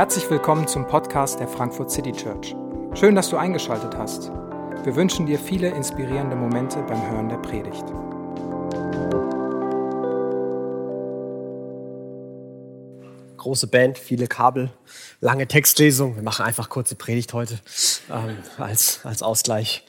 Herzlich willkommen zum Podcast der Frankfurt City Church. Schön, dass du eingeschaltet hast. Wir wünschen dir viele inspirierende Momente beim Hören der Predigt. Große Band, viele Kabel, lange Textlesung. Wir machen einfach kurze Predigt heute ähm, als, als Ausgleich.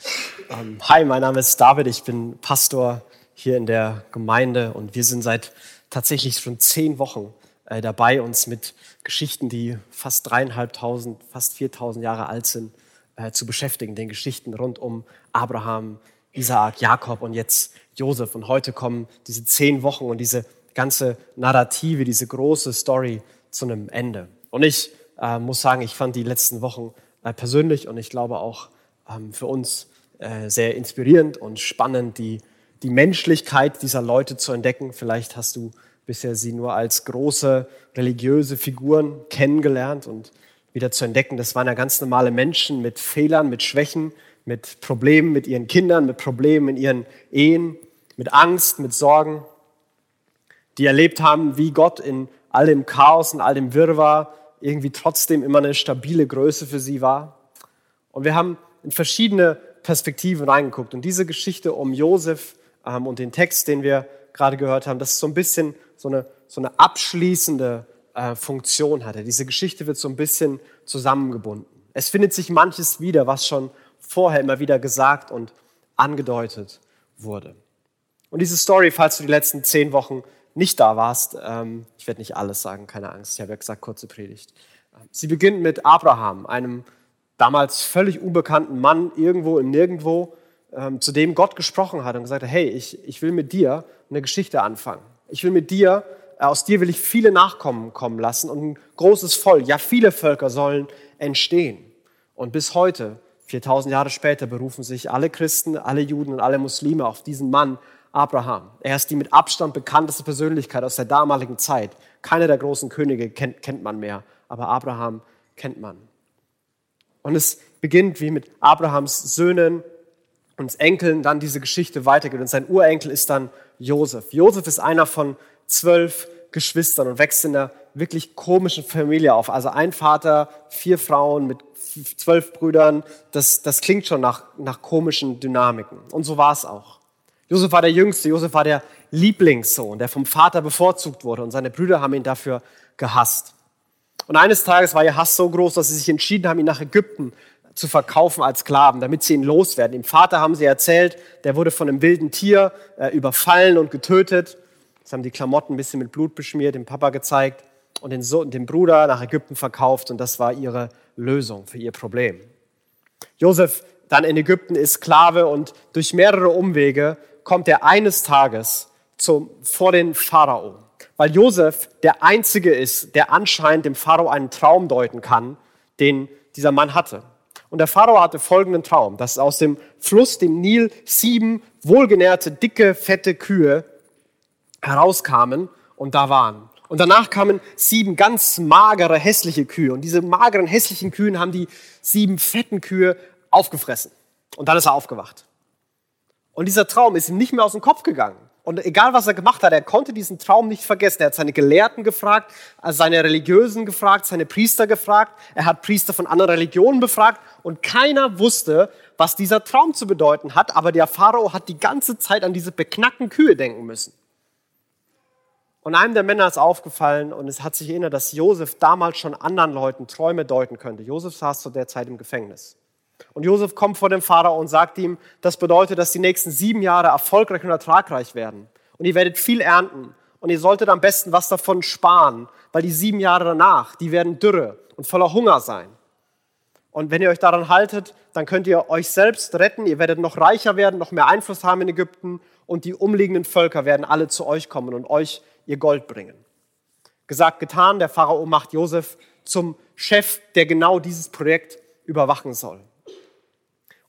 Ähm, hi, mein Name ist David, ich bin Pastor hier in der Gemeinde und wir sind seit tatsächlich schon zehn Wochen äh, dabei, uns mit Geschichten, die fast dreieinhalbtausend, fast viertausend Jahre alt sind, äh, zu beschäftigen. Den Geschichten rund um Abraham, Isaak, Jakob und jetzt Josef. Und heute kommen diese zehn Wochen und diese ganze Narrative, diese große Story zu einem Ende. Und ich äh, muss sagen, ich fand die letzten Wochen äh, persönlich und ich glaube auch ähm, für uns äh, sehr inspirierend und spannend, die, die Menschlichkeit dieser Leute zu entdecken. Vielleicht hast du bisher sie nur als große religiöse Figuren kennengelernt und wieder zu entdecken, das waren ja ganz normale Menschen mit Fehlern, mit Schwächen, mit Problemen mit ihren Kindern, mit Problemen in ihren Ehen, mit Angst, mit Sorgen, die erlebt haben, wie Gott in all dem Chaos und all dem Wirrwarr irgendwie trotzdem immer eine stabile Größe für sie war. Und wir haben in verschiedene Perspektiven reingeguckt. Und diese Geschichte um Josef ähm, und den Text, den wir gerade gehört haben, das ist so ein bisschen so eine, so eine abschließende äh, Funktion hatte. Diese Geschichte wird so ein bisschen zusammengebunden. Es findet sich manches wieder, was schon vorher immer wieder gesagt und angedeutet wurde. Und diese Story, falls du die letzten zehn Wochen nicht da warst, ähm, ich werde nicht alles sagen, keine Angst, ich habe ja gesagt, kurze Predigt. Sie beginnt mit Abraham, einem damals völlig unbekannten Mann irgendwo im Nirgendwo, ähm, zu dem Gott gesprochen hat und gesagt hat, hey, ich, ich will mit dir eine Geschichte anfangen. Ich will mit dir, äh, aus dir will ich viele Nachkommen kommen lassen und ein großes Volk, ja viele Völker sollen entstehen. Und bis heute, 4000 Jahre später, berufen sich alle Christen, alle Juden und alle Muslime auf diesen Mann Abraham. Er ist die mit Abstand bekannteste Persönlichkeit aus der damaligen Zeit. Keiner der großen Könige kennt, kennt man mehr, aber Abraham kennt man. Und es beginnt wie mit Abrahams Söhnen und Enkeln dann diese Geschichte weitergeht. Und sein Urenkel ist dann Josef. Josef ist einer von zwölf Geschwistern und wächst in einer wirklich komischen Familie auf. Also ein Vater, vier Frauen mit zwölf Brüdern. Das, das klingt schon nach, nach komischen Dynamiken. Und so war es auch. Josef war der Jüngste, Josef war der Lieblingssohn, der vom Vater bevorzugt wurde. Und seine Brüder haben ihn dafür gehasst. Und eines Tages war ihr Hass so groß, dass sie sich entschieden haben, ihn nach Ägypten zu verkaufen als Sklaven, damit sie ihn loswerden. Dem Vater haben sie erzählt, der wurde von einem wilden Tier äh, überfallen und getötet. Sie haben die Klamotten ein bisschen mit Blut beschmiert, dem Papa gezeigt und den, Sohn, den Bruder nach Ägypten verkauft. Und das war ihre Lösung für ihr Problem. Josef dann in Ägypten ist Sklave und durch mehrere Umwege kommt er eines Tages zum, vor den Pharao. Weil Josef der Einzige ist, der anscheinend dem Pharao einen Traum deuten kann, den dieser Mann hatte. Und der Pharao hatte folgenden Traum, dass aus dem Fluss, dem Nil, sieben wohlgenährte, dicke, fette Kühe herauskamen und da waren. Und danach kamen sieben ganz magere, hässliche Kühe. Und diese mageren, hässlichen Kühen haben die sieben fetten Kühe aufgefressen. Und dann ist er aufgewacht. Und dieser Traum ist ihm nicht mehr aus dem Kopf gegangen. Und egal, was er gemacht hat, er konnte diesen Traum nicht vergessen. Er hat seine Gelehrten gefragt, seine Religiösen gefragt, seine Priester gefragt. Er hat Priester von anderen Religionen befragt. Und keiner wusste, was dieser Traum zu bedeuten hat. Aber der Pharao hat die ganze Zeit an diese beknackten Kühe denken müssen. Und einem der Männer ist aufgefallen und es hat sich erinnert, dass Josef damals schon anderen Leuten Träume deuten könnte. Josef saß zu der Zeit im Gefängnis. Und Josef kommt vor dem Pharao und sagt ihm, das bedeutet, dass die nächsten sieben Jahre erfolgreich und ertragreich werden. Und ihr werdet viel ernten. Und ihr solltet am besten was davon sparen, weil die sieben Jahre danach, die werden dürre und voller Hunger sein. Und wenn ihr euch daran haltet, dann könnt ihr euch selbst retten. Ihr werdet noch reicher werden, noch mehr Einfluss haben in Ägypten. Und die umliegenden Völker werden alle zu euch kommen und euch ihr Gold bringen. Gesagt, getan, der Pharao macht Josef zum Chef, der genau dieses Projekt überwachen soll.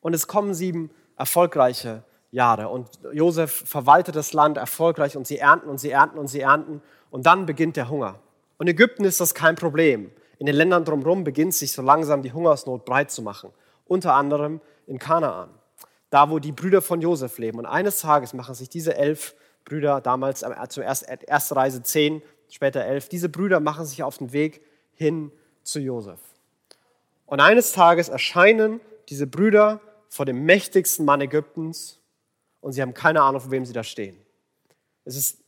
Und es kommen sieben erfolgreiche Jahre. Und Josef verwaltet das Land erfolgreich und sie ernten und sie ernten und sie ernten. Und dann beginnt der Hunger. Und in Ägypten ist das kein Problem. In den Ländern drumherum beginnt sich so langsam die Hungersnot breit zu machen. Unter anderem in Kanaan, da wo die Brüder von Josef leben. Und eines Tages machen sich diese elf Brüder, damals zuerst erste Reise zehn, später elf, diese Brüder machen sich auf den Weg hin zu Josef. Und eines Tages erscheinen diese Brüder vor dem mächtigsten Mann Ägyptens und sie haben keine Ahnung, vor wem sie da stehen. Es ist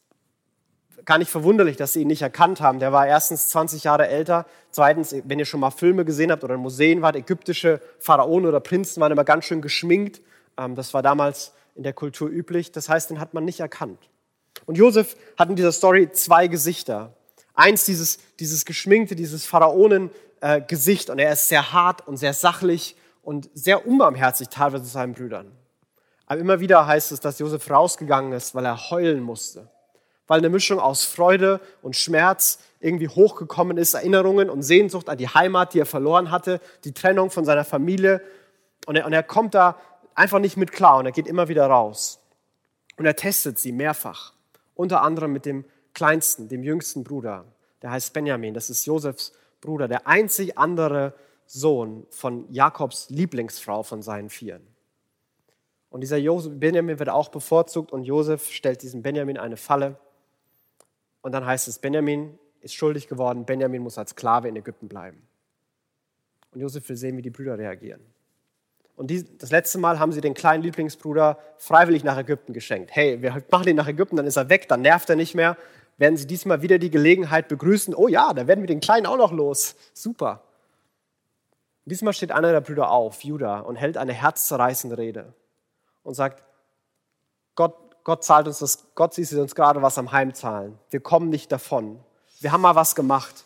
gar nicht verwunderlich, dass sie ihn nicht erkannt haben. Der war erstens 20 Jahre älter. Zweitens, wenn ihr schon mal Filme gesehen habt oder in Museen wart, ägyptische Pharaonen oder Prinzen waren immer ganz schön geschminkt. Ähm, das war damals in der Kultur üblich. Das heißt, den hat man nicht erkannt. Und Josef hat in dieser Story zwei Gesichter. Eins, dieses, dieses geschminkte, dieses Pharaonen-Gesicht. Und er ist sehr hart und sehr sachlich und sehr unbarmherzig teilweise seinen Brüdern. Aber immer wieder heißt es, dass Josef rausgegangen ist, weil er heulen musste. Weil eine Mischung aus Freude und Schmerz irgendwie hochgekommen ist, Erinnerungen und Sehnsucht an die Heimat, die er verloren hatte, die Trennung von seiner Familie. Und er, und er kommt da einfach nicht mit klar und er geht immer wieder raus. Und er testet sie mehrfach. Unter anderem mit dem kleinsten, dem jüngsten Bruder. Der heißt Benjamin. Das ist Josefs Bruder, der einzig andere Sohn von Jakobs Lieblingsfrau von seinen Vieren. Und dieser Benjamin wird auch bevorzugt und Josef stellt diesem Benjamin eine Falle. Und dann heißt es, Benjamin ist schuldig geworden, Benjamin muss als Sklave in Ägypten bleiben. Und Josef will sehen, wie die Brüder reagieren. Und die, das letzte Mal haben sie den kleinen Lieblingsbruder freiwillig nach Ägypten geschenkt. Hey, wir machen ihn nach Ägypten, dann ist er weg, dann nervt er nicht mehr. Werden sie diesmal wieder die Gelegenheit begrüßen? Oh ja, da werden wir den Kleinen auch noch los. Super. Diesmal steht einer der Brüder auf, Judah, und hält eine herzzerreißende Rede und sagt, Gott, Gott zahlt uns das, Gott sieht uns gerade was am Heimzahlen. Wir kommen nicht davon. Wir haben mal was gemacht.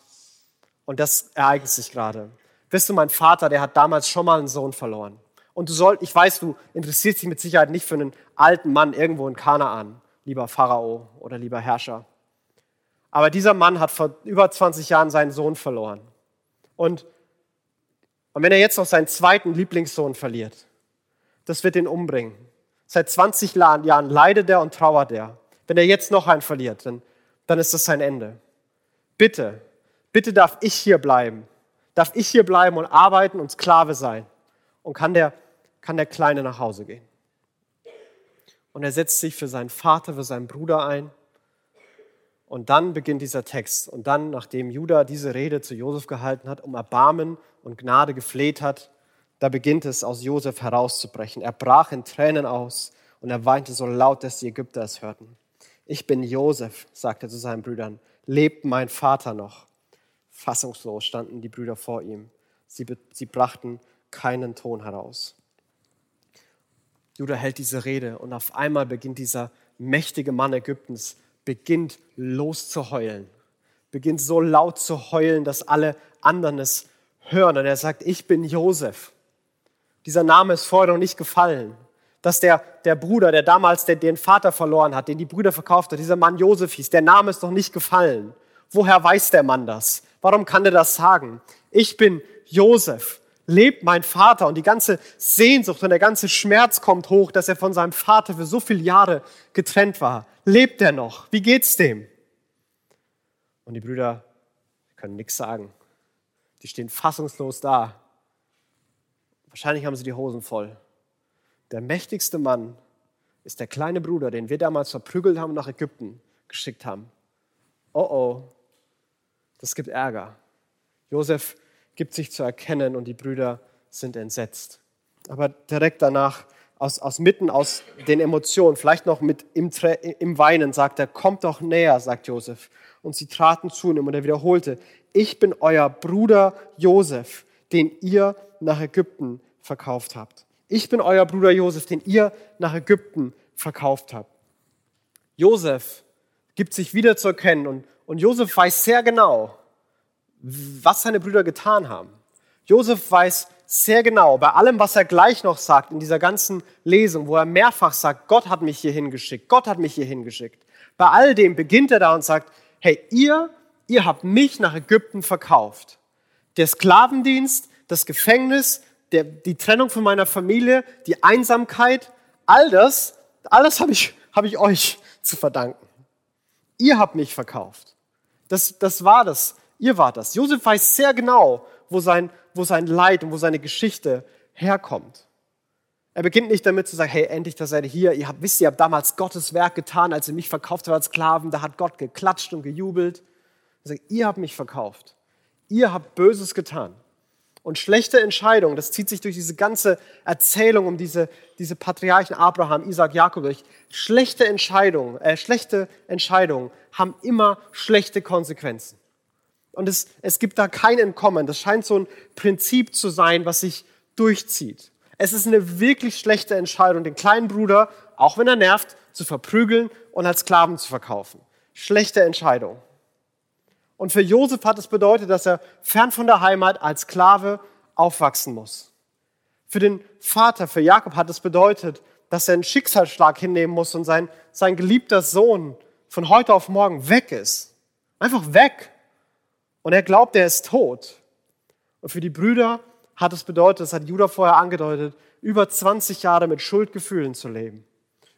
Und das ereignet sich gerade. Wisst du, mein Vater, der hat damals schon mal einen Sohn verloren. Und du sollst, ich weiß, du interessierst dich mit Sicherheit nicht für einen alten Mann irgendwo in Kanaan, lieber Pharao oder lieber Herrscher. Aber dieser Mann hat vor über 20 Jahren seinen Sohn verloren. Und, und wenn er jetzt noch seinen zweiten Lieblingssohn verliert, das wird ihn umbringen. Seit 20 Jahren leidet er und trauert er. Wenn er jetzt noch einen verliert, dann, dann ist das sein Ende. Bitte, bitte darf ich hier bleiben. Darf ich hier bleiben und arbeiten und Sklave sein. Und kann der kann der Kleine nach Hause gehen. Und er setzt sich für seinen Vater, für seinen Bruder ein. Und dann beginnt dieser Text. Und dann, nachdem Judah diese Rede zu Josef gehalten hat, um Erbarmen und Gnade gefleht hat, da beginnt es aus Josef herauszubrechen. Er brach in Tränen aus und er weinte so laut, dass die Ägypter es hörten. Ich bin Josef, sagte er zu seinen Brüdern. Lebt mein Vater noch? Fassungslos standen die Brüder vor ihm. Sie, sie brachten keinen Ton heraus. Judah hält diese Rede und auf einmal beginnt dieser mächtige Mann Ägyptens, beginnt loszuheulen, beginnt so laut zu heulen, dass alle anderen es hören. Und er sagt, ich bin Josef. Dieser Name ist vorher noch nicht gefallen. Dass der, der Bruder, der damals den, den Vater verloren hat, den die Brüder verkauft hat, dieser Mann Josef hieß, der Name ist noch nicht gefallen. Woher weiß der Mann das? Warum kann er das sagen? Ich bin Josef lebt mein Vater und die ganze Sehnsucht und der ganze Schmerz kommt hoch, dass er von seinem Vater für so viele Jahre getrennt war. Lebt er noch? Wie geht's dem? Und die Brüder können nichts sagen. Die stehen fassungslos da. Wahrscheinlich haben sie die Hosen voll. Der mächtigste Mann ist der kleine Bruder, den wir damals verprügelt haben und nach Ägypten geschickt haben. Oh oh, das gibt Ärger. Josef gibt sich zu erkennen und die Brüder sind entsetzt. Aber direkt danach, aus, aus mitten aus den Emotionen, vielleicht noch mit im, im Weinen, sagt er, kommt doch näher, sagt Josef. Und sie traten zu ihm und er wiederholte, ich bin euer Bruder Josef, den ihr nach Ägypten verkauft habt. Ich bin euer Bruder Josef, den ihr nach Ägypten verkauft habt. Josef gibt sich wieder zu erkennen und, und Josef weiß sehr genau, was seine Brüder getan haben. Josef weiß sehr genau, bei allem, was er gleich noch sagt in dieser ganzen Lesung, wo er mehrfach sagt, Gott hat mich hier hingeschickt, Gott hat mich hier hingeschickt. Bei all dem beginnt er da und sagt, hey, ihr, ihr habt mich nach Ägypten verkauft. Der Sklavendienst, das Gefängnis, der, die Trennung von meiner Familie, die Einsamkeit, all das, all das habe ich, hab ich euch zu verdanken. Ihr habt mich verkauft. Das, das war das, Ihr wart das. Josef weiß sehr genau, wo sein, wo sein Leid und wo seine Geschichte herkommt. Er beginnt nicht damit zu sagen, hey, endlich, da seid ihr hier. Ihr habt, wisst ihr, habt damals Gottes Werk getan, als ihr mich verkauft habt als Sklaven. Da hat Gott geklatscht und gejubelt. Er sagt, ihr habt mich verkauft. ihr habt Böses getan. Und schlechte Entscheidungen, das zieht sich durch diese ganze Erzählung um diese, diese Patriarchen Abraham, Isaac, Jakob durch. Schlechte Entscheidungen, äh, schlechte Entscheidungen haben immer schlechte Konsequenzen. Und es, es gibt da kein Entkommen. Das scheint so ein Prinzip zu sein, was sich durchzieht. Es ist eine wirklich schlechte Entscheidung, den kleinen Bruder, auch wenn er nervt, zu verprügeln und als Sklaven zu verkaufen. Schlechte Entscheidung. Und für Josef hat es bedeutet, dass er fern von der Heimat als Sklave aufwachsen muss. Für den Vater, für Jakob hat es bedeutet, dass er einen Schicksalsschlag hinnehmen muss und sein, sein geliebter Sohn von heute auf morgen weg ist. Einfach weg. Und er glaubt, er ist tot. Und für die Brüder hat es bedeutet, das hat Judah vorher angedeutet, über 20 Jahre mit Schuldgefühlen zu leben.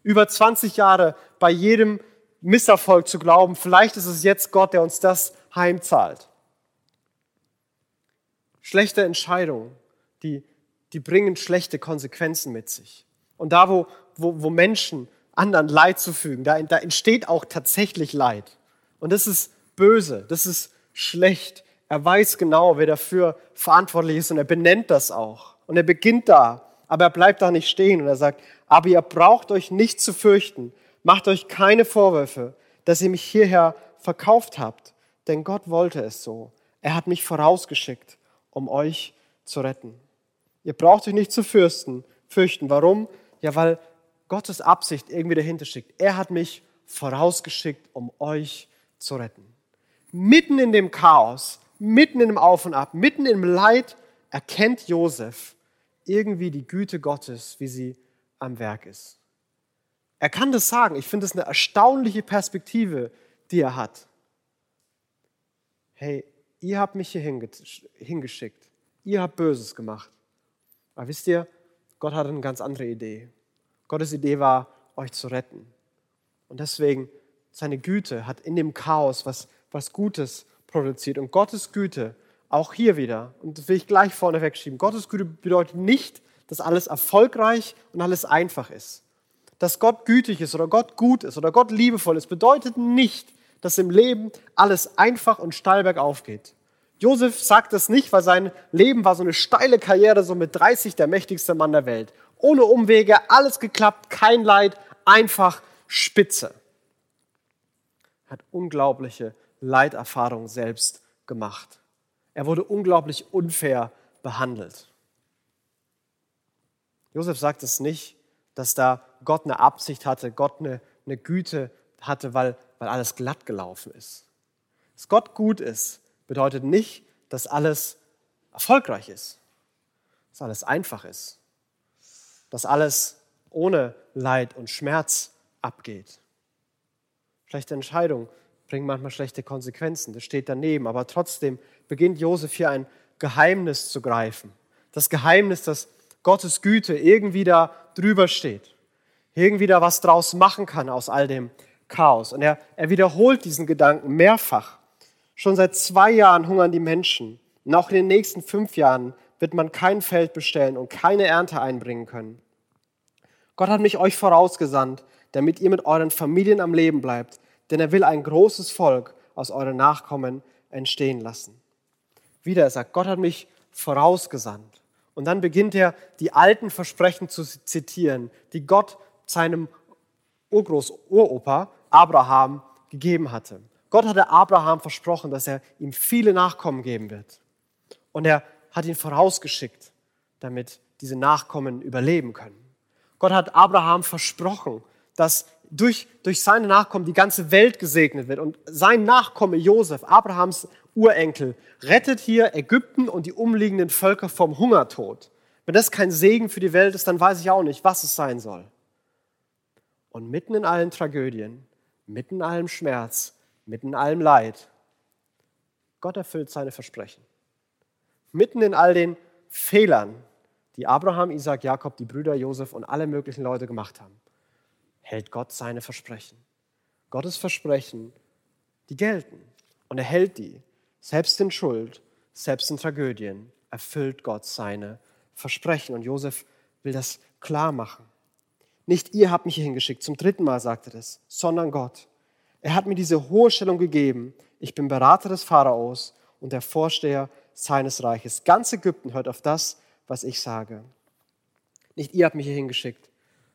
Über 20 Jahre bei jedem Misserfolg zu glauben, vielleicht ist es jetzt Gott, der uns das heimzahlt. Schlechte Entscheidungen, die, die bringen schlechte Konsequenzen mit sich. Und da, wo, wo, wo Menschen anderen Leid zufügen, da, da entsteht auch tatsächlich Leid. Und das ist böse, das ist schlecht. Er weiß genau, wer dafür verantwortlich ist und er benennt das auch. Und er beginnt da, aber er bleibt da nicht stehen und er sagt, aber ihr braucht euch nicht zu fürchten, macht euch keine Vorwürfe, dass ihr mich hierher verkauft habt, denn Gott wollte es so. Er hat mich vorausgeschickt, um euch zu retten. Ihr braucht euch nicht zu fürchten, fürchten. Warum? Ja, weil Gottes Absicht irgendwie dahinter steckt. Er hat mich vorausgeschickt, um euch zu retten. Mitten in dem Chaos, mitten in dem Auf und Ab, mitten im Leid erkennt Josef irgendwie die Güte Gottes, wie sie am Werk ist. Er kann das sagen. Ich finde es eine erstaunliche Perspektive, die er hat. Hey, ihr habt mich hier hingeschickt. Ihr habt Böses gemacht. Aber wisst ihr, Gott hatte eine ganz andere Idee. Gottes Idee war, euch zu retten. Und deswegen, seine Güte hat in dem Chaos was, was Gutes produziert. Und Gottes Güte, auch hier wieder, und das will ich gleich vorne wegschieben, Gottes Güte bedeutet nicht, dass alles erfolgreich und alles einfach ist. Dass Gott gütig ist oder Gott gut ist oder Gott liebevoll ist, bedeutet nicht, dass im Leben alles einfach und steil bergauf geht. Josef sagt das nicht, weil sein Leben war so eine steile Karriere, so mit 30 der mächtigste Mann der Welt. Ohne Umwege, alles geklappt, kein Leid, einfach spitze. Er hat unglaubliche Leiterfahrung selbst gemacht. Er wurde unglaublich unfair behandelt. Josef sagt es nicht, dass da Gott eine Absicht hatte, Gott eine, eine Güte hatte, weil, weil alles glatt gelaufen ist. Dass Gott gut ist, bedeutet nicht, dass alles erfolgreich ist, dass alles einfach ist, dass alles ohne Leid und Schmerz abgeht. Schlechte Entscheidungen bringen manchmal schlechte Konsequenzen, das steht daneben, aber trotzdem beginnt Josef hier ein Geheimnis zu greifen. Das Geheimnis, dass Gottes Güte irgendwie da drüber steht, irgendwie da was draus machen kann aus all dem Chaos. Und er, er wiederholt diesen Gedanken mehrfach. Schon seit zwei Jahren hungern die Menschen. Und auch in den nächsten fünf Jahren wird man kein Feld bestellen und keine Ernte einbringen können. Gott hat mich euch vorausgesandt, damit ihr mit euren Familien am Leben bleibt, denn er will ein großes Volk aus euren Nachkommen entstehen lassen. Wieder er sagt, Gott hat mich vorausgesandt. Und dann beginnt er, die alten Versprechen zu zitieren, die Gott seinem Urgroß, Uropa Abraham gegeben hatte. Gott hatte Abraham versprochen, dass er ihm viele Nachkommen geben wird. Und er hat ihn vorausgeschickt, damit diese Nachkommen überleben können. Gott hat Abraham versprochen, dass durch, durch seine Nachkommen die ganze Welt gesegnet wird. Und sein Nachkomme Josef, Abrahams Urenkel, rettet hier Ägypten und die umliegenden Völker vom Hungertod. Wenn das kein Segen für die Welt ist, dann weiß ich auch nicht, was es sein soll. Und mitten in allen Tragödien, mitten in allem Schmerz, mitten in allem Leid, Gott erfüllt seine Versprechen. Mitten in all den Fehlern, die Abraham, Isaac, Jakob, die Brüder Josef und alle möglichen Leute gemacht haben, hält Gott seine Versprechen. Gottes Versprechen, die gelten. Und er hält die. Selbst in Schuld, selbst in Tragödien erfüllt Gott seine Versprechen. Und Josef will das klar machen. Nicht ihr habt mich hier hingeschickt, zum dritten Mal sagt er das, sondern Gott. Er hat mir diese hohe Stellung gegeben. Ich bin Berater des Pharaos und der Vorsteher seines Reiches. Ganz Ägypten hört auf das, was ich sage. Nicht ihr habt mich hier hingeschickt,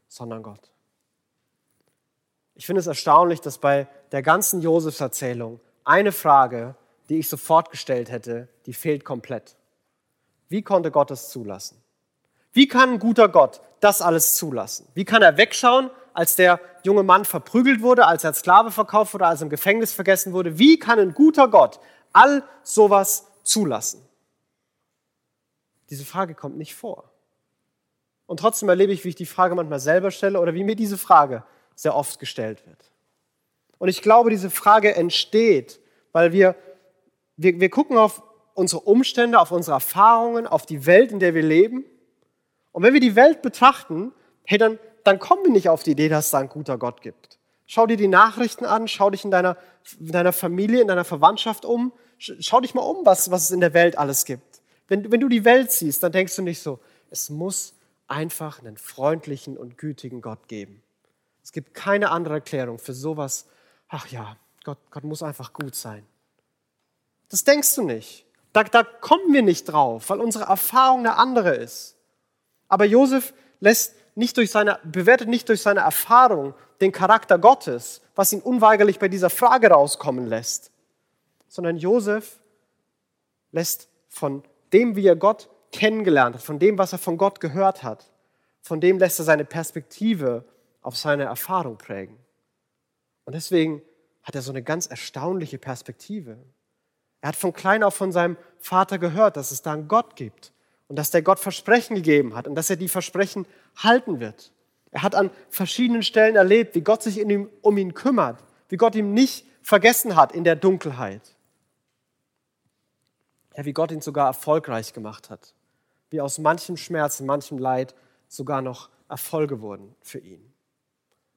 sondern Gott. Ich finde es erstaunlich, dass bei der ganzen Josefs-Erzählung eine Frage, die ich sofort gestellt hätte, die fehlt komplett. Wie konnte Gott es zulassen? Wie kann ein guter Gott das alles zulassen? Wie kann er wegschauen, als der junge Mann verprügelt wurde, als er als Sklave verkauft wurde, als er im Gefängnis vergessen wurde? Wie kann ein guter Gott all sowas zulassen? Diese Frage kommt nicht vor. Und trotzdem erlebe ich, wie ich die Frage manchmal selber stelle oder wie mir diese Frage sehr oft gestellt wird. Und ich glaube, diese Frage entsteht, weil wir, wir, wir gucken auf unsere Umstände, auf unsere Erfahrungen, auf die Welt, in der wir leben. Und wenn wir die Welt betrachten, hey, dann, dann kommen wir nicht auf die Idee, dass es da ein guter Gott gibt. Schau dir die Nachrichten an, schau dich in deiner, in deiner Familie, in deiner Verwandtschaft um, schau dich mal um, was, was es in der Welt alles gibt. Wenn, wenn du die Welt siehst, dann denkst du nicht so, es muss einfach einen freundlichen und gütigen Gott geben. Es gibt keine andere Erklärung für sowas. Ach ja, Gott, Gott muss einfach gut sein. Das denkst du nicht. Da, da kommen wir nicht drauf, weil unsere Erfahrung eine andere ist. Aber Josef lässt nicht durch seine, bewertet nicht durch seine Erfahrung den Charakter Gottes, was ihn unweigerlich bei dieser Frage rauskommen lässt, sondern Josef lässt von dem, wie er Gott kennengelernt hat, von dem, was er von Gott gehört hat, von dem lässt er seine Perspektive auf seine Erfahrung prägen. Und deswegen hat er so eine ganz erstaunliche Perspektive. Er hat von klein auf von seinem Vater gehört, dass es da einen Gott gibt und dass der Gott Versprechen gegeben hat und dass er die Versprechen halten wird. Er hat an verschiedenen Stellen erlebt, wie Gott sich ihm, um ihn kümmert, wie Gott ihn nicht vergessen hat in der Dunkelheit. Ja, wie Gott ihn sogar erfolgreich gemacht hat, wie aus manchem Schmerz, manchem Leid sogar noch Erfolge wurden für ihn.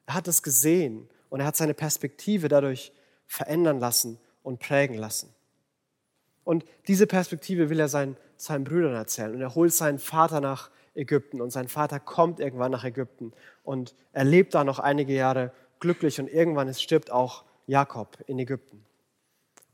Er hat es gesehen und er hat seine Perspektive dadurch verändern lassen und prägen lassen. Und diese Perspektive will er seinen, seinen Brüdern erzählen. Und er holt seinen Vater nach Ägypten. Und sein Vater kommt irgendwann nach Ägypten und er lebt da noch einige Jahre glücklich. Und irgendwann stirbt auch Jakob in Ägypten.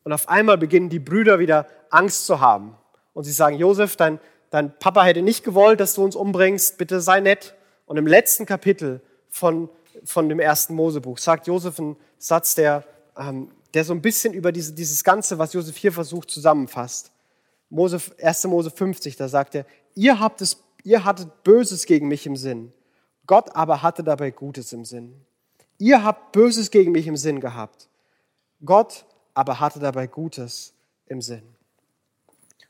Und auf einmal beginnen die Brüder wieder Angst zu haben. Und sie sagen, Josef, dein, dein Papa hätte nicht gewollt, dass du uns umbringst. Bitte sei nett. Und im letzten Kapitel von von dem ersten Mosebuch sagt Josef einen Satz, der, ähm, der so ein bisschen über diese, dieses Ganze, was Josef hier versucht, zusammenfasst. Mose, 1. Mose 50, da sagt er, ihr, habt es, ihr hattet Böses gegen mich im Sinn, Gott aber hatte dabei Gutes im Sinn. Ihr habt Böses gegen mich im Sinn gehabt, Gott aber hatte dabei Gutes im Sinn.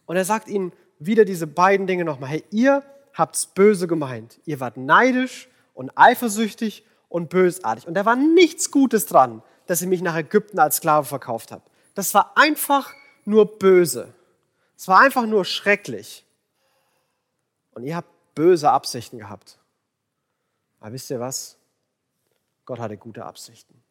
Und er sagt ihnen wieder diese beiden Dinge nochmal. Hey, ihr habt's böse gemeint. Ihr wart neidisch und eifersüchtig und bösartig. Und da war nichts Gutes dran, dass ihr mich nach Ägypten als Sklave verkauft habt. Das war einfach nur böse. Es war einfach nur schrecklich. Und ihr habt böse Absichten gehabt. Aber wisst ihr was? Gott hatte gute Absichten.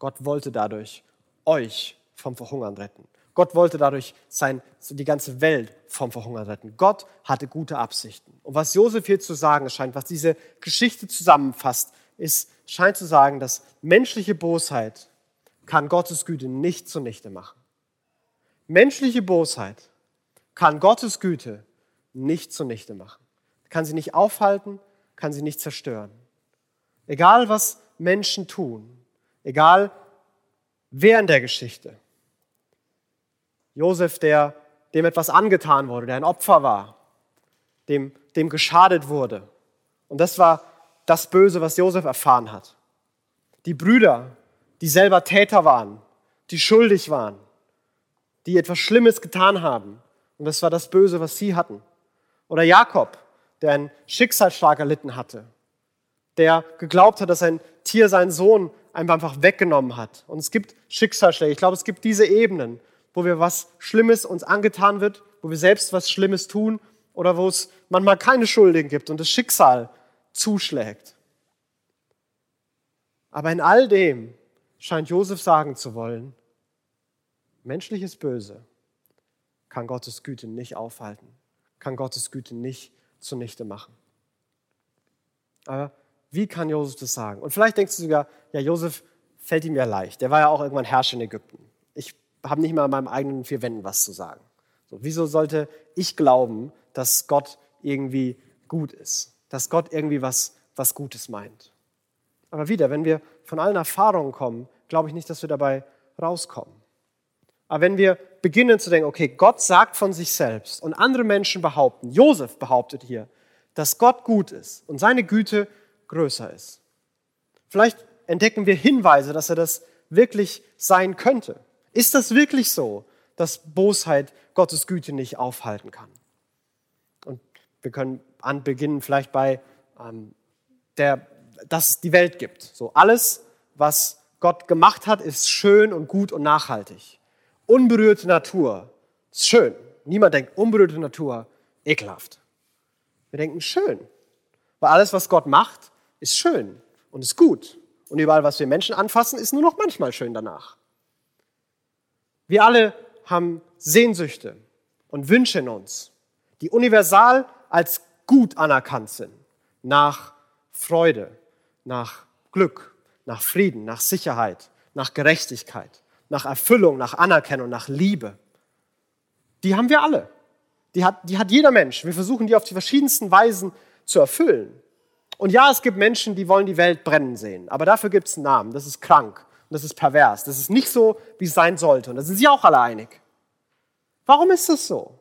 Gott wollte dadurch euch vom Verhungern retten. Gott wollte dadurch sein, die ganze Welt vom Verhungern retten. Gott hatte gute Absichten. Und was Josef hier zu sagen scheint, was diese Geschichte zusammenfasst, ist, scheint zu sagen, dass menschliche Bosheit kann Gottes Güte nicht zunichte machen. Menschliche Bosheit kann Gottes Güte nicht zunichte machen. Kann sie nicht aufhalten, kann sie nicht zerstören. Egal was Menschen tun, egal wer in der Geschichte. Josef, der, dem etwas angetan wurde, der ein Opfer war, dem, dem geschadet wurde. Und das war das Böse, was Josef erfahren hat. Die Brüder, die selber Täter waren, die schuldig waren, die etwas Schlimmes getan haben. Und das war das Böse, was sie hatten. Oder Jakob, der einen Schicksalsschlag erlitten hatte, der geglaubt hat, dass ein Tier seinen Sohn einfach weggenommen hat. Und es gibt Schicksalsschläge. Ich glaube, es gibt diese Ebenen, wo wir was Schlimmes uns angetan wird, wo wir selbst was Schlimmes tun oder wo es manchmal keine Schuldigen gibt und das Schicksal zuschlägt. Aber in all dem scheint Josef sagen zu wollen, menschliches Böse kann Gottes Güte nicht aufhalten, kann Gottes Güte nicht zunichte machen. Aber wie kann Josef das sagen? Und vielleicht denkst du sogar, ja, Josef fällt ihm ja leicht. Der war ja auch irgendwann Herrscher in Ägypten. Ich habe nicht mal in meinem eigenen vier Wänden was zu sagen. So, wieso sollte ich glauben, dass Gott irgendwie gut ist? Dass Gott irgendwie was, was Gutes meint? Aber wieder, wenn wir von allen Erfahrungen kommen, glaube ich nicht, dass wir dabei rauskommen. Aber wenn wir beginnen zu denken, okay, Gott sagt von sich selbst und andere Menschen behaupten, Josef behauptet hier, dass Gott gut ist und seine Güte größer ist. Vielleicht entdecken wir Hinweise, dass er das wirklich sein könnte. Ist das wirklich so, dass Bosheit Gottes Güte nicht aufhalten kann? Wir können an beginnen vielleicht bei ähm, der, dass es die Welt gibt. So alles, was Gott gemacht hat, ist schön und gut und nachhaltig. Unberührte Natur ist schön. Niemand denkt unberührte Natur ekelhaft. Wir denken schön, weil alles, was Gott macht, ist schön und ist gut. Und überall, was wir Menschen anfassen, ist nur noch manchmal schön danach. Wir alle haben Sehnsüchte und Wünsche in uns, die universal als gut anerkannt sind. Nach Freude, nach Glück, nach Frieden, nach Sicherheit, nach Gerechtigkeit, nach Erfüllung, nach Anerkennung, nach Liebe. Die haben wir alle. Die hat, die hat jeder Mensch. Wir versuchen die auf die verschiedensten Weisen zu erfüllen. Und ja, es gibt Menschen, die wollen die Welt brennen sehen. Aber dafür gibt es einen Namen. Das ist krank. Und das ist pervers. Das ist nicht so, wie es sein sollte. Und da sind sie auch alle einig. Warum ist das so?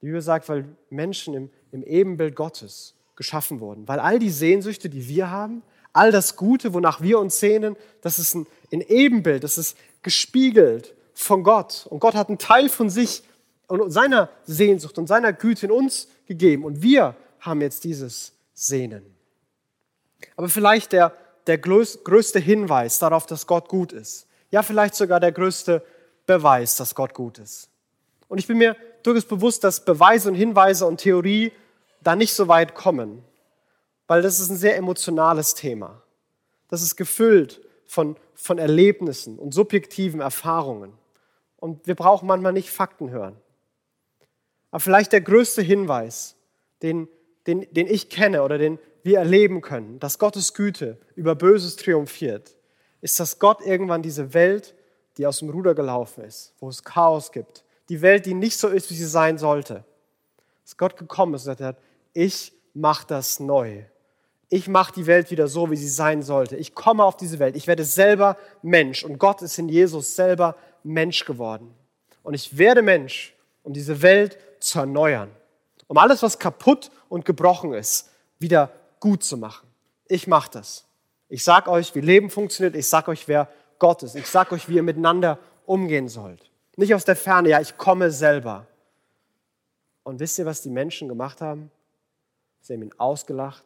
Die Bibel sagt, weil Menschen im, im Ebenbild Gottes geschaffen wurden. Weil all die Sehnsüchte, die wir haben, all das Gute, wonach wir uns sehnen, das ist ein, ein Ebenbild, das ist gespiegelt von Gott. Und Gott hat einen Teil von sich und seiner Sehnsucht und seiner Güte in uns gegeben. Und wir haben jetzt dieses Sehnen. Aber vielleicht der, der größte Hinweis darauf, dass Gott gut ist. Ja, vielleicht sogar der größte Beweis, dass Gott gut ist. Und ich bin mir durchaus bewusst, dass Beweise und Hinweise und Theorie da nicht so weit kommen, weil das ist ein sehr emotionales Thema. Das ist gefüllt von, von Erlebnissen und subjektiven Erfahrungen. Und wir brauchen manchmal nicht Fakten hören. Aber vielleicht der größte Hinweis, den den, den ich kenne oder den wir erleben können, dass Gottes Güte über Böses triumphiert, ist, dass Gott irgendwann diese Welt, die aus dem Ruder gelaufen ist, wo es Chaos gibt, die Welt, die nicht so ist, wie sie sein sollte, dass Gott gekommen ist und gesagt hat, ich mache das neu. Ich mache die Welt wieder so, wie sie sein sollte. Ich komme auf diese Welt. Ich werde selber Mensch. Und Gott ist in Jesus selber Mensch geworden. Und ich werde Mensch, um diese Welt zu erneuern um alles, was kaputt und gebrochen ist, wieder gut zu machen. Ich mache das. Ich sage euch, wie Leben funktioniert. Ich sage euch, wer Gott ist. Ich sage euch, wie ihr miteinander umgehen sollt. Nicht aus der Ferne, ja, ich komme selber. Und wisst ihr, was die Menschen gemacht haben? Sie haben ihn ausgelacht,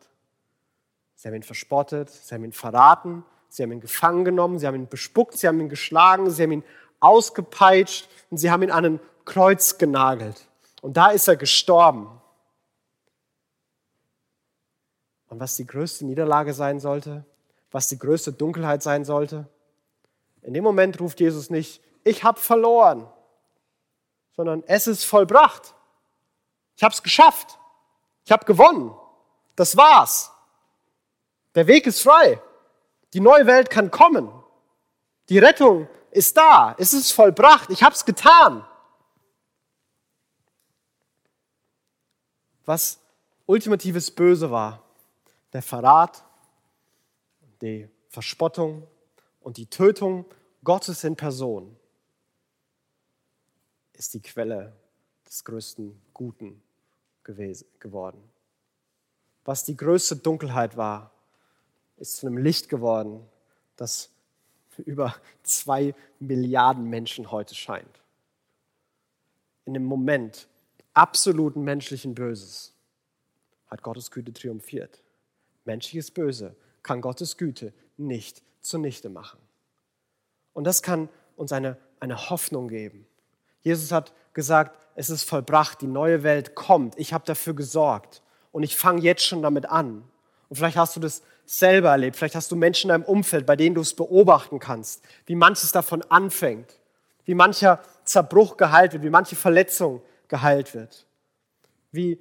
sie haben ihn verspottet, sie haben ihn verraten, sie haben ihn gefangen genommen, sie haben ihn bespuckt, sie haben ihn geschlagen, sie haben ihn ausgepeitscht und sie haben ihn an ein Kreuz genagelt. Und da ist er gestorben. Und was die größte Niederlage sein sollte, was die größte Dunkelheit sein sollte, in dem Moment ruft Jesus nicht, ich habe verloren, sondern es ist vollbracht. Ich habe es geschafft. Ich habe gewonnen. Das war's. Der Weg ist frei. Die neue Welt kann kommen. Die Rettung ist da. Es ist vollbracht. Ich habe es getan. was ultimatives Böse war. Der Verrat, die Verspottung und die Tötung Gottes in Person ist die Quelle des größten Guten gewesen, geworden. Was die größte Dunkelheit war, ist zu einem Licht geworden, das für über zwei Milliarden Menschen heute scheint. In dem Moment, absoluten menschlichen Böses hat Gottes Güte triumphiert. Menschliches Böse kann Gottes Güte nicht zunichte machen. Und das kann uns eine, eine Hoffnung geben. Jesus hat gesagt, es ist vollbracht, die neue Welt kommt, ich habe dafür gesorgt und ich fange jetzt schon damit an. Und vielleicht hast du das selber erlebt, vielleicht hast du Menschen in deinem Umfeld, bei denen du es beobachten kannst, wie manches davon anfängt, wie mancher Zerbruch geheilt wird, wie manche Verletzung geheilt wird, wie,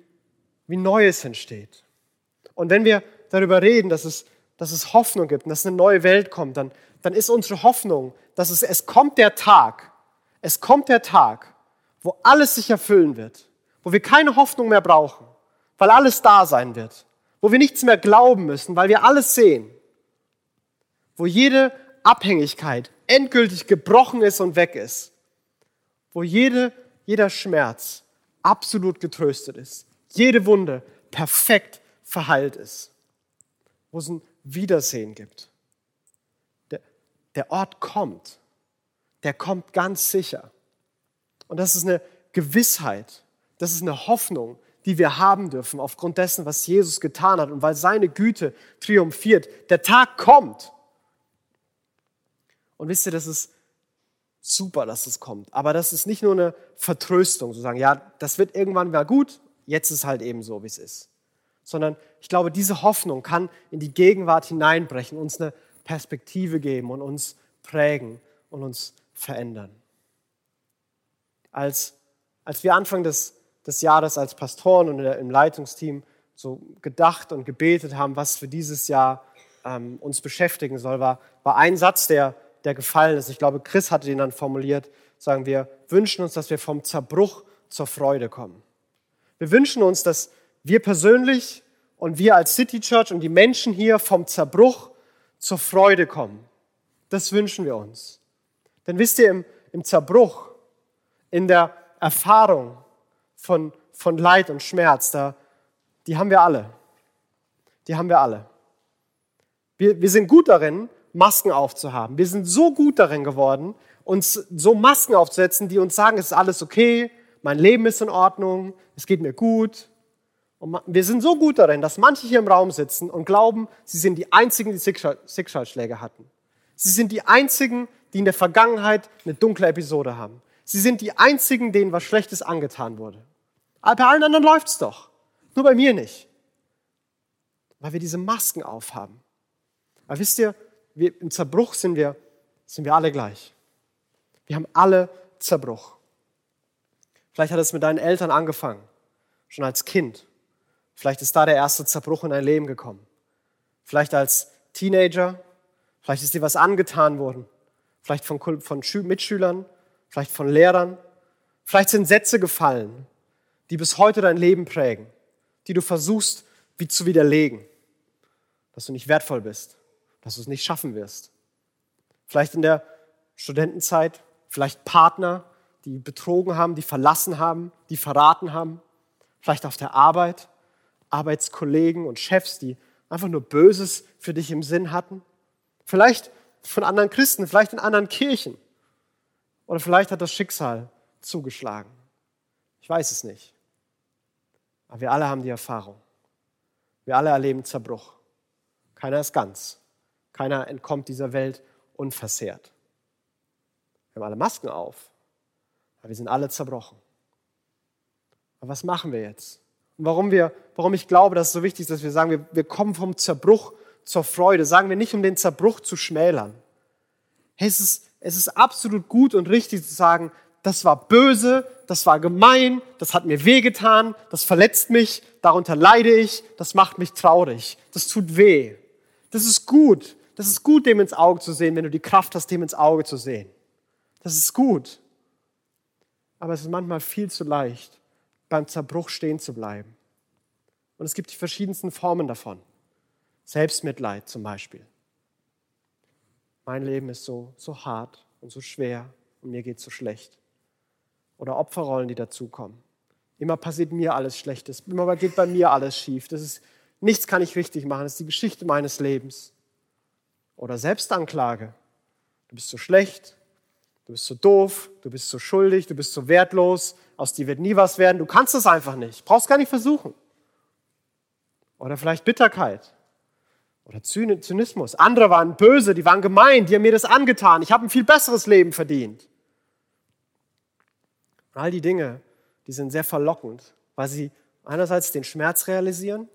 wie Neues entsteht. Und wenn wir darüber reden, dass es dass es Hoffnung gibt und dass eine neue Welt kommt, dann, dann ist unsere Hoffnung, dass es, es kommt der Tag, es kommt der Tag, wo alles sich erfüllen wird, wo wir keine Hoffnung mehr brauchen, weil alles da sein wird, wo wir nichts mehr glauben müssen, weil wir alles sehen, wo jede Abhängigkeit endgültig gebrochen ist und weg ist, wo jede, jeder Schmerz absolut getröstet ist, jede Wunde perfekt verheilt ist, wo es ein Wiedersehen gibt. Der, der Ort kommt, der kommt ganz sicher. Und das ist eine Gewissheit, das ist eine Hoffnung, die wir haben dürfen aufgrund dessen, was Jesus getan hat und weil seine Güte triumphiert. Der Tag kommt. Und wisst ihr, das ist super, dass es kommt. Aber das ist nicht nur eine Vertröstung, zu sagen, ja, das wird irgendwann wieder gut, jetzt ist halt eben so, wie es ist. Sondern ich glaube, diese Hoffnung kann in die Gegenwart hineinbrechen, uns eine Perspektive geben und uns prägen und uns verändern. Als, als wir Anfang des, des Jahres als Pastoren und im Leitungsteam so gedacht und gebetet haben, was für dieses Jahr ähm, uns beschäftigen soll, war, war ein Satz, der, der gefallen ist. Ich glaube, Chris hatte den dann formuliert, sagen wir, wünschen uns, dass wir vom Zerbruch zur Freude kommen. Wir wünschen uns, dass wir persönlich und wir als City Church und die Menschen hier vom Zerbruch zur Freude kommen. Das wünschen wir uns. Denn wisst ihr, im, im Zerbruch, in der Erfahrung von, von Leid und Schmerz, da, die haben wir alle. Die haben wir alle. Wir, wir sind gut darin, Masken aufzuhaben. Wir sind so gut darin geworden, uns so Masken aufzusetzen, die uns sagen, es ist alles okay, mein Leben ist in Ordnung, es geht mir gut. Und wir sind so gut darin, dass manche hier im Raum sitzen und glauben, sie sind die Einzigen, die Schicksalsschläge hatten. Sie sind die Einzigen, die in der Vergangenheit eine dunkle Episode haben. Sie sind die Einzigen, denen was Schlechtes angetan wurde. Aber bei allen anderen läuft es doch. Nur bei mir nicht. Weil wir diese Masken aufhaben. Aber wisst ihr, wir, im Zerbruch sind wir, sind wir alle gleich. Wir haben alle Zerbruch. Vielleicht hat es mit deinen Eltern angefangen, schon als Kind. Vielleicht ist da der erste Zerbruch in dein Leben gekommen. Vielleicht als Teenager. Vielleicht ist dir was angetan worden. Vielleicht von, von Mitschülern, vielleicht von Lehrern. Vielleicht sind Sätze gefallen, die bis heute dein Leben prägen, die du versuchst wie zu widerlegen, dass du nicht wertvoll bist, dass du es nicht schaffen wirst. Vielleicht in der Studentenzeit, vielleicht Partner, die betrogen haben, die verlassen haben, die verraten haben. Vielleicht auf der Arbeit, Arbeitskollegen und Chefs, die einfach nur Böses für dich im Sinn hatten. Vielleicht von anderen Christen, vielleicht in anderen Kirchen. Oder vielleicht hat das Schicksal zugeschlagen. Ich weiß es nicht. Aber wir alle haben die Erfahrung. Wir alle erleben Zerbruch. Keiner ist ganz. Keiner entkommt dieser Welt unversehrt. Wir haben alle Masken auf, aber wir sind alle zerbrochen. Aber was machen wir jetzt? Und warum, wir, warum ich glaube, dass es so wichtig ist, dass wir sagen, wir, wir kommen vom Zerbruch zur Freude, sagen wir nicht, um den Zerbruch zu schmälern. Es, ist, es ist absolut gut und richtig zu sagen, das war böse, das war gemein, das hat mir wehgetan, das verletzt mich, darunter leide ich, das macht mich traurig, das tut weh. Das ist gut. Das ist gut, dem ins Auge zu sehen, wenn du die Kraft hast, dem ins Auge zu sehen. Das ist gut. Aber es ist manchmal viel zu leicht, beim Zerbruch stehen zu bleiben. Und es gibt die verschiedensten Formen davon. Selbstmitleid zum Beispiel. Mein Leben ist so, so hart und so schwer und mir geht so schlecht. Oder Opferrollen, die dazukommen. Immer passiert mir alles Schlechtes. Immer geht bei mir alles schief. Das ist, nichts kann ich richtig machen. Das ist die Geschichte meines Lebens. Oder Selbstanklage. Du bist so schlecht, du bist so doof, du bist so schuldig, du bist so wertlos, aus dir wird nie was werden, du kannst es einfach nicht, brauchst gar nicht versuchen. Oder vielleicht Bitterkeit oder Zynismus. Andere waren böse, die waren gemein, die haben mir das angetan, ich habe ein viel besseres Leben verdient. Und all die Dinge, die sind sehr verlockend, weil sie einerseits den Schmerz realisieren,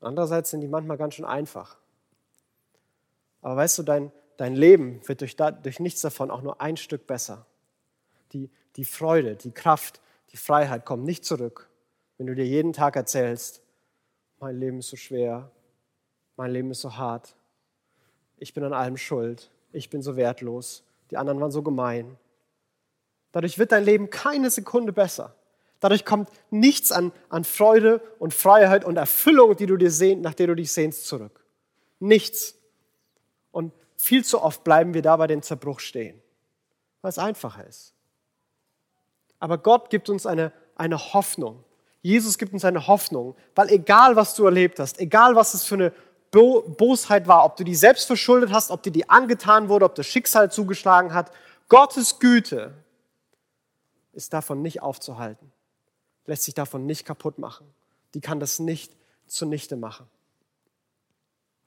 andererseits sind die manchmal ganz schön einfach. Aber weißt du, dein, dein Leben wird durch, durch nichts davon auch nur ein Stück besser. Die, die Freude, die Kraft, die Freiheit kommt nicht zurück, wenn du dir jeden Tag erzählst, mein Leben ist so schwer, mein Leben ist so hart, ich bin an allem schuld, ich bin so wertlos, die anderen waren so gemein. Dadurch wird dein Leben keine Sekunde besser. Dadurch kommt nichts an, an Freude und Freiheit und Erfüllung, die du dir sehn, nach der du dich sehnst, zurück. Nichts. Und viel zu oft bleiben wir da bei dem Zerbruch stehen, weil es einfacher ist. Aber Gott gibt uns eine, eine Hoffnung. Jesus gibt uns eine Hoffnung, weil egal was du erlebt hast, egal was es für eine Bo Bosheit war, ob du die selbst verschuldet hast, ob dir die angetan wurde, ob das Schicksal zugeschlagen hat, Gottes Güte ist davon nicht aufzuhalten, lässt sich davon nicht kaputt machen. Die kann das nicht zunichte machen.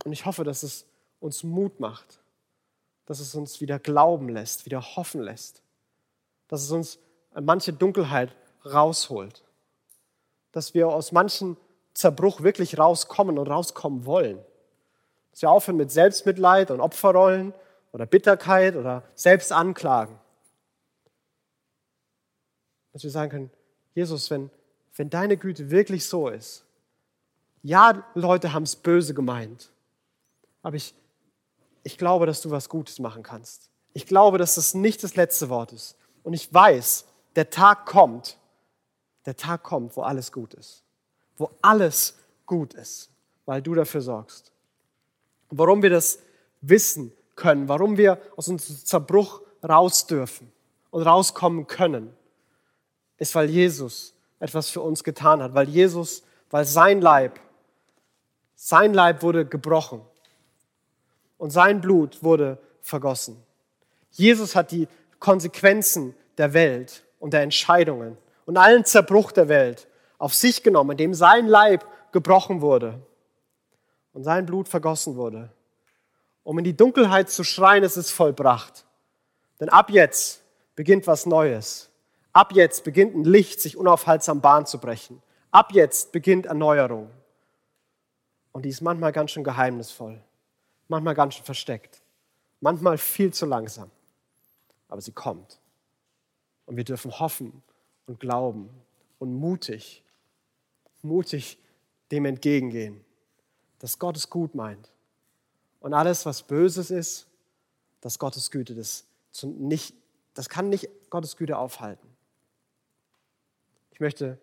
Und ich hoffe, dass es uns Mut macht, dass es uns wieder glauben lässt, wieder hoffen lässt, dass es uns manche Dunkelheit rausholt, dass wir aus manchen Zerbruch wirklich rauskommen und rauskommen wollen. Dass wir aufhören mit Selbstmitleid und Opferrollen oder Bitterkeit oder Selbstanklagen. Dass wir sagen können, Jesus, wenn, wenn deine Güte wirklich so ist, ja, Leute haben es böse gemeint, aber ich, ich glaube, dass du was Gutes machen kannst. Ich glaube, dass das nicht das letzte Wort ist. Und ich weiß, der Tag kommt, der Tag kommt, wo alles gut ist. Wo alles gut ist, weil du dafür sorgst. Warum wir das wissen können, warum wir aus unserem Zerbruch raus dürfen und rauskommen können, ist, weil Jesus etwas für uns getan hat, weil Jesus, weil sein Leib, sein Leib wurde gebrochen und sein Blut wurde vergossen. Jesus hat die Konsequenzen der Welt und der Entscheidungen und allen Zerbruch der Welt auf sich genommen, indem sein Leib gebrochen wurde und sein Blut vergossen wurde, um in die Dunkelheit zu schreien, es ist vollbracht. Denn ab jetzt beginnt was Neues. Ab jetzt beginnt ein Licht, sich unaufhaltsam Bahn zu brechen. Ab jetzt beginnt Erneuerung. Und die ist manchmal ganz schön geheimnisvoll, manchmal ganz schön versteckt, manchmal viel zu langsam. Aber sie kommt. Und wir dürfen hoffen und glauben und mutig, mutig dem entgegengehen, dass Gott es gut meint. Und alles, was Böses ist, dass Gottes Güte das nicht, das kann nicht Gottes Güte aufhalten. Ich möchte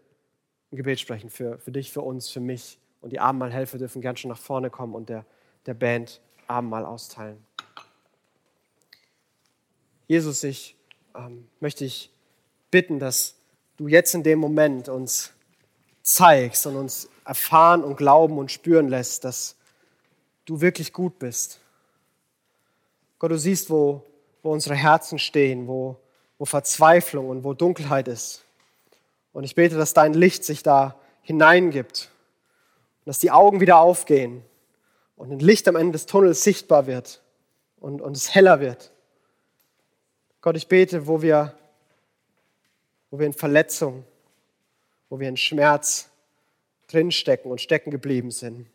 ein Gebet sprechen für, für dich, für uns, für mich. Und die Abendmahlhelfer dürfen gern schon nach vorne kommen und der, der Band Abendmahl austeilen. Jesus, ich ähm, möchte ich bitten, dass du jetzt in dem Moment uns zeigst und uns erfahren und glauben und spüren lässt, dass du wirklich gut bist. Gott, du siehst, wo, wo unsere Herzen stehen, wo, wo Verzweiflung und wo Dunkelheit ist. Und ich bete, dass dein Licht sich da hineingibt und dass die Augen wieder aufgehen und ein Licht am Ende des Tunnels sichtbar wird und, und es heller wird. Gott, ich bete, wo wir, wo wir in Verletzung, wo wir in Schmerz drinstecken und stecken geblieben sind.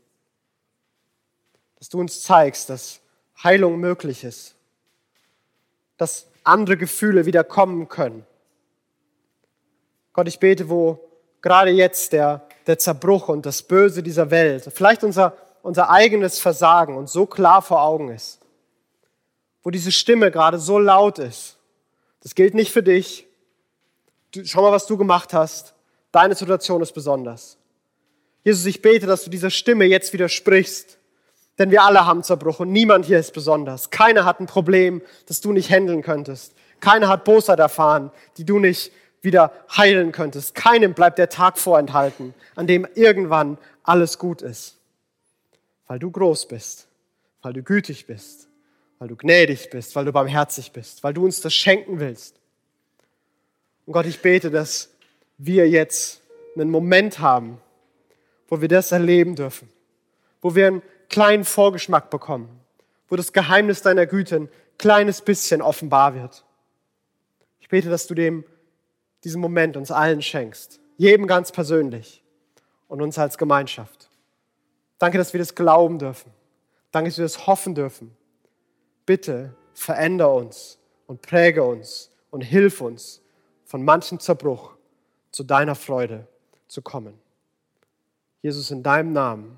Dass du uns zeigst, dass Heilung möglich ist, dass andere Gefühle wieder kommen können. Gott, ich bete, wo gerade jetzt der, der Zerbruch und das Böse dieser Welt, vielleicht unser, unser eigenes Versagen uns so klar vor Augen ist, wo diese Stimme gerade so laut ist, das gilt nicht für dich. Du, schau mal, was du gemacht hast. Deine Situation ist besonders. Jesus, ich bete, dass du dieser Stimme jetzt widersprichst. Denn wir alle haben Zerbruch und niemand hier ist besonders. Keiner hat ein Problem, das du nicht handeln könntest. Keiner hat Bosheit erfahren, die du nicht wieder heilen könntest. Keinem bleibt der Tag vorenthalten, an dem irgendwann alles gut ist. Weil du groß bist, weil du gütig bist, weil du gnädig bist, weil du barmherzig bist, weil du uns das schenken willst. Und Gott, ich bete, dass wir jetzt einen Moment haben, wo wir das erleben dürfen, wo wir einen kleinen Vorgeschmack bekommen, wo das Geheimnis deiner Güte ein kleines bisschen offenbar wird. Ich bete, dass du dem diesen Moment uns allen schenkst, jedem ganz persönlich und uns als Gemeinschaft. Danke, dass wir das glauben dürfen. Danke, dass wir das hoffen dürfen bitte veränder uns und präge uns und hilf uns, von manchem Zerbruch zu deiner Freude zu kommen. Jesus, in deinem Namen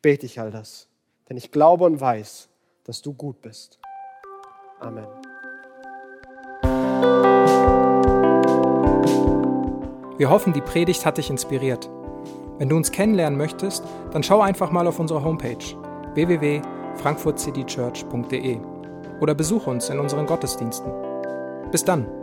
bete ich all das. denn ich glaube und weiß, dass du gut bist. Amen. Wir hoffen, die Predigt hat dich inspiriert. Wenn du uns kennenlernen möchtest, dann schau einfach mal auf unsere Homepage www.frankfurtcitychurch.de oder besuche uns in unseren Gottesdiensten. Bis dann!